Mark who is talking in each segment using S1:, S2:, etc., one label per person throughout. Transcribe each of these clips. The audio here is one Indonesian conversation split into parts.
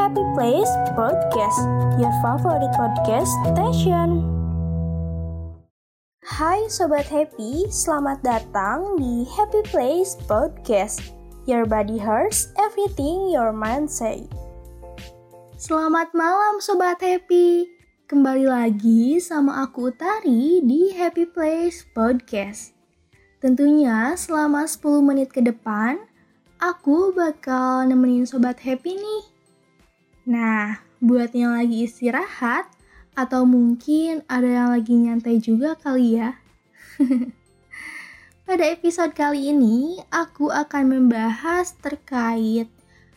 S1: Happy Place Podcast, your favorite podcast station. Hai Sobat Happy, selamat datang di Happy Place Podcast. Your body hurts, everything your mind say.
S2: Selamat malam Sobat Happy. Kembali lagi sama aku Utari di Happy Place Podcast. Tentunya selama 10 menit ke depan, aku bakal nemenin Sobat Happy nih. Nah, buat yang lagi istirahat, atau mungkin ada yang lagi nyantai juga kali ya. Pada episode kali ini, aku akan membahas terkait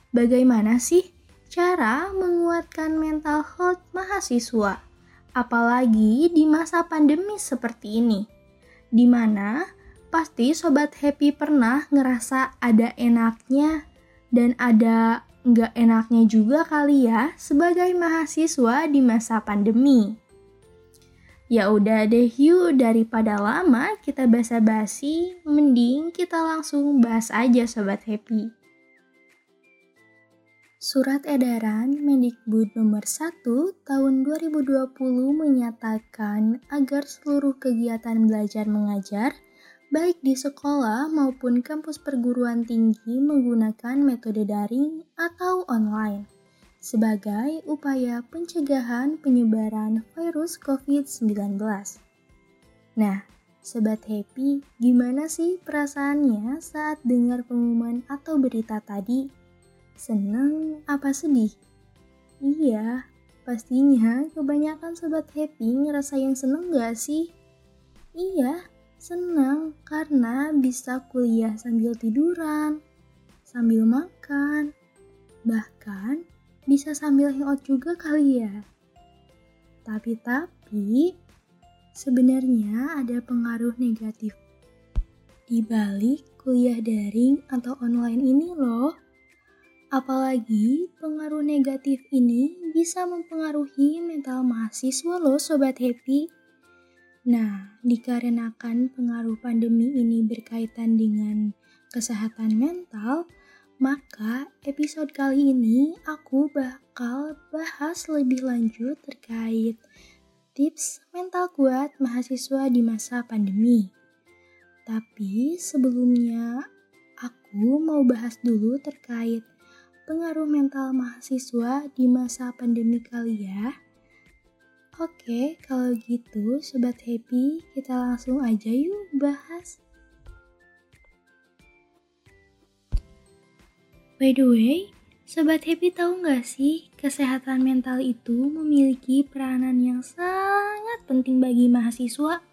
S2: bagaimana sih cara menguatkan mental health mahasiswa, apalagi di masa pandemi seperti ini, di mana Pasti Sobat Happy pernah ngerasa ada enaknya dan ada nggak enaknya juga kali ya sebagai mahasiswa di masa pandemi. Ya udah deh yuk daripada lama kita basa-basi, mending kita langsung bahas aja Sobat Happy. Surat edaran Mendikbud nomor 1 tahun 2020 menyatakan agar seluruh kegiatan belajar mengajar baik di sekolah maupun kampus perguruan tinggi menggunakan metode daring atau online sebagai upaya pencegahan penyebaran virus COVID-19. Nah, Sobat Happy, gimana sih perasaannya saat dengar pengumuman atau berita tadi? Seneng apa sedih? Iya, pastinya kebanyakan Sobat Happy ngerasa yang seneng gak sih? Iya, Senang karena bisa kuliah sambil tiduran, sambil makan, bahkan bisa sambil hangout juga kali ya. Tapi-tapi, sebenarnya ada pengaruh negatif di balik kuliah daring atau online ini loh. Apalagi pengaruh negatif ini bisa mempengaruhi mental mahasiswa loh Sobat Happy. Nah, dikarenakan pengaruh pandemi ini berkaitan dengan kesehatan mental, maka episode kali ini aku bakal bahas lebih lanjut terkait tips mental kuat mahasiswa di masa pandemi. Tapi sebelumnya aku mau bahas dulu terkait pengaruh mental mahasiswa di masa pandemi kali ya. Oke, kalau gitu Sobat Happy, kita langsung aja yuk bahas. By the way, Sobat Happy tahu nggak sih, kesehatan mental itu memiliki peranan yang sangat penting bagi mahasiswa,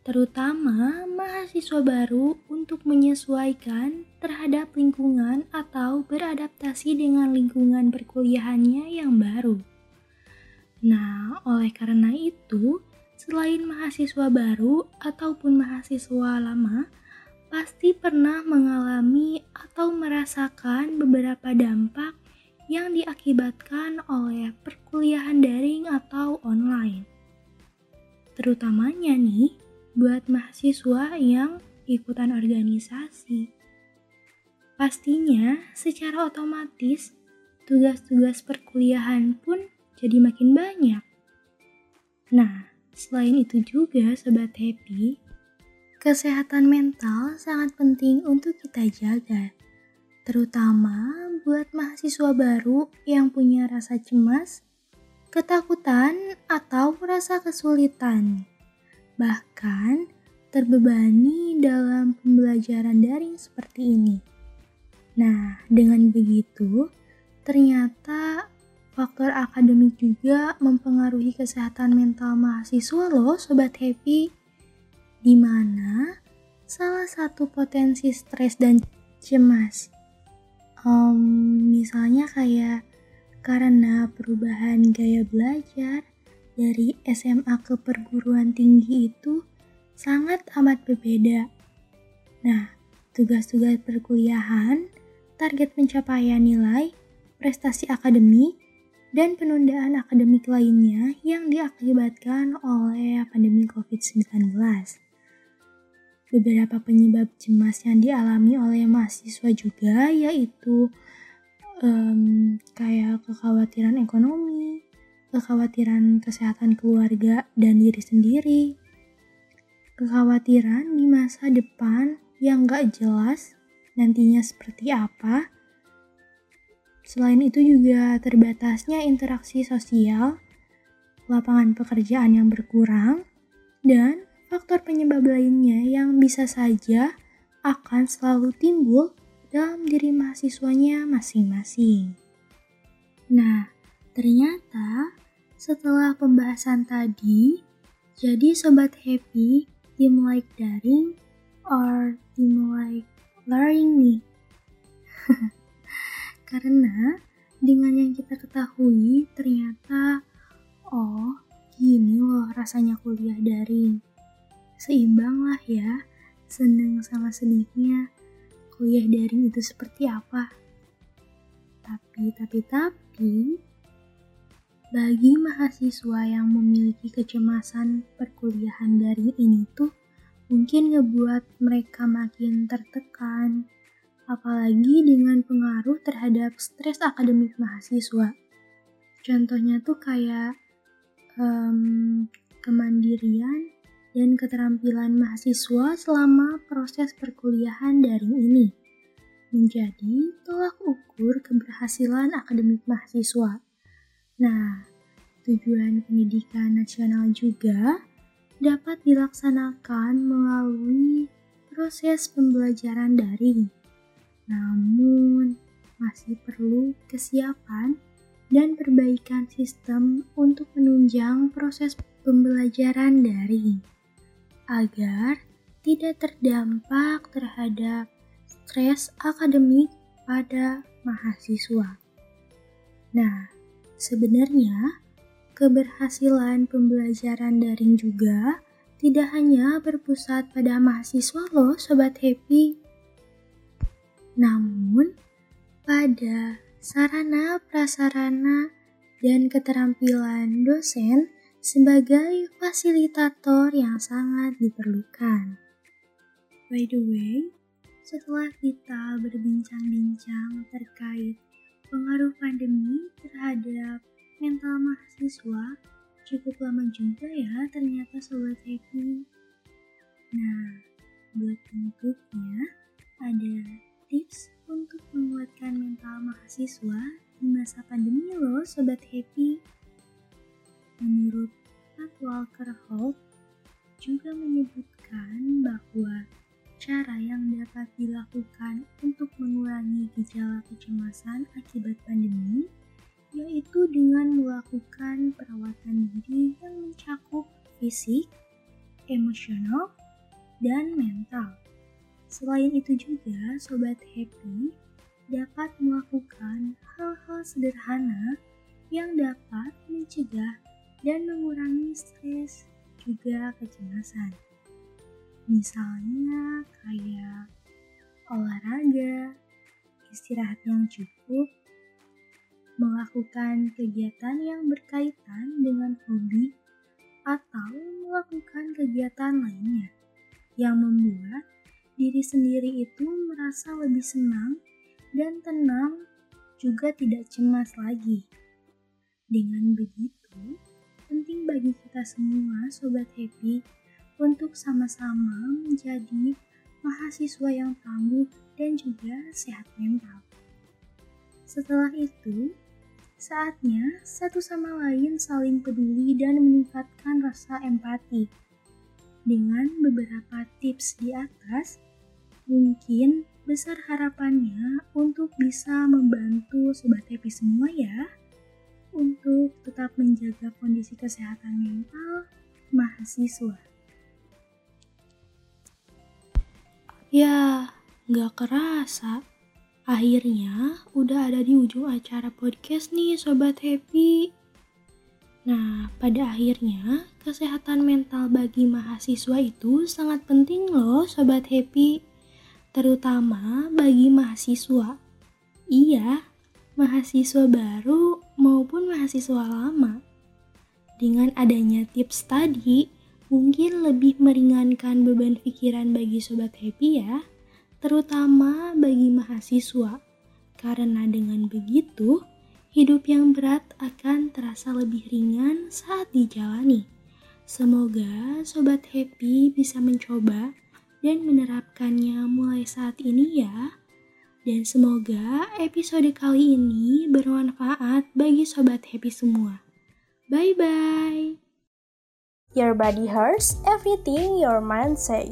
S2: terutama mahasiswa baru untuk menyesuaikan terhadap lingkungan atau beradaptasi dengan lingkungan perkuliahannya yang baru. Nah, oleh karena itu, selain mahasiswa baru ataupun mahasiswa lama, pasti pernah mengalami atau merasakan beberapa dampak yang diakibatkan oleh perkuliahan daring atau online. Terutamanya nih, buat mahasiswa yang ikutan organisasi. Pastinya, secara otomatis, tugas-tugas perkuliahan pun jadi makin banyak. Nah, selain itu juga Sobat Happy, kesehatan mental sangat penting untuk kita jaga. Terutama buat mahasiswa baru yang punya rasa cemas, ketakutan, atau rasa kesulitan. Bahkan, terbebani dalam pembelajaran daring seperti ini. Nah, dengan begitu, ternyata faktor akademik juga mempengaruhi kesehatan mental mahasiswa loh Sobat Happy. Di mana salah satu potensi stres dan cemas. Um, misalnya kayak karena perubahan gaya belajar dari SMA ke perguruan tinggi itu sangat amat berbeda. Nah, tugas-tugas perkuliahan, target pencapaian nilai, prestasi akademik, dan penundaan akademik lainnya yang diakibatkan oleh pandemi COVID-19. Beberapa penyebab cemas yang dialami oleh mahasiswa juga yaitu um, kayak kekhawatiran ekonomi, kekhawatiran kesehatan keluarga dan diri sendiri, kekhawatiran di masa depan yang gak jelas nantinya seperti apa. Selain itu juga terbatasnya interaksi sosial, lapangan pekerjaan yang berkurang, dan faktor penyebab lainnya yang bisa saja akan selalu timbul dalam diri mahasiswanya masing-masing. Nah, ternyata setelah pembahasan tadi, jadi sobat happy dimulai daring or dimulai learning nih. Karena dengan yang kita ketahui ternyata oh gini loh rasanya kuliah daring. Seimbang lah ya, seneng sama sedihnya kuliah daring itu seperti apa. Tapi, tapi, tapi, bagi mahasiswa yang memiliki kecemasan perkuliahan daring ini tuh mungkin ngebuat mereka makin tertekan, apalagi dengan pengaruh terhadap stres akademik mahasiswa. Contohnya tuh kayak um, kemandirian dan keterampilan mahasiswa selama proses perkuliahan daring ini menjadi tolak ukur keberhasilan akademik mahasiswa. Nah, tujuan pendidikan nasional juga dapat dilaksanakan melalui proses pembelajaran daring. Namun, masih perlu kesiapan dan perbaikan sistem untuk menunjang proses pembelajaran daring agar tidak terdampak terhadap stres akademik pada mahasiswa. Nah, sebenarnya keberhasilan pembelajaran daring juga tidak hanya berpusat pada mahasiswa loh sobat happy. Namun, pada sarana prasarana dan keterampilan dosen sebagai fasilitator yang sangat diperlukan. By the way, setelah kita berbincang-bincang terkait pengaruh pandemi terhadap mental mahasiswa, cukup lama juga ya ternyata sobat happy. Nah, buat penutupnya ada tips untuk menguatkan mental mahasiswa di masa pandemi loh sobat happy. Menurut Pat Walker Holt juga menyebutkan bahwa cara yang dapat dilakukan untuk mengurangi gejala kecemasan akibat pandemi yaitu dengan melakukan perawatan diri yang mencakup fisik, emosional, dan mental. Selain itu juga, Sobat Happy dapat melakukan hal-hal sederhana yang dapat mencegah dan mengurangi stres juga kecemasan. Misalnya kayak olahraga, istirahat yang cukup, melakukan kegiatan yang berkaitan dengan hobi, atau melakukan kegiatan lainnya yang membuat diri sendiri itu merasa lebih senang dan tenang, juga tidak cemas lagi. Dengan begitu, penting bagi kita semua, Sobat Happy, untuk sama-sama menjadi mahasiswa yang tangguh dan juga sehat mental. Setelah itu, saatnya satu sama lain saling peduli dan meningkatkan rasa empati. Dengan beberapa tips di atas, mungkin besar harapannya untuk bisa membantu Sobat Happy semua ya untuk tetap menjaga kondisi kesehatan mental mahasiswa.
S1: Ya, nggak kerasa. Akhirnya udah ada di ujung acara podcast nih Sobat Happy. Nah, pada akhirnya kesehatan mental bagi mahasiswa itu sangat penting loh Sobat Happy. Terutama bagi mahasiswa. Iya, mahasiswa baru maupun mahasiswa lama. Dengan adanya tips tadi, mungkin lebih meringankan beban pikiran bagi sobat happy ya, terutama bagi mahasiswa. Karena dengan begitu, hidup yang berat akan terasa lebih ringan saat dijalani. Semoga sobat happy bisa mencoba dan menerapkannya mulai saat ini ya. Dan semoga episode kali ini bermanfaat bagi sobat happy semua. Bye bye.
S2: Your body hurts everything your mind say.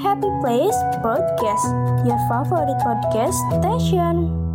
S2: Happy Place Podcast, your favorite podcast station.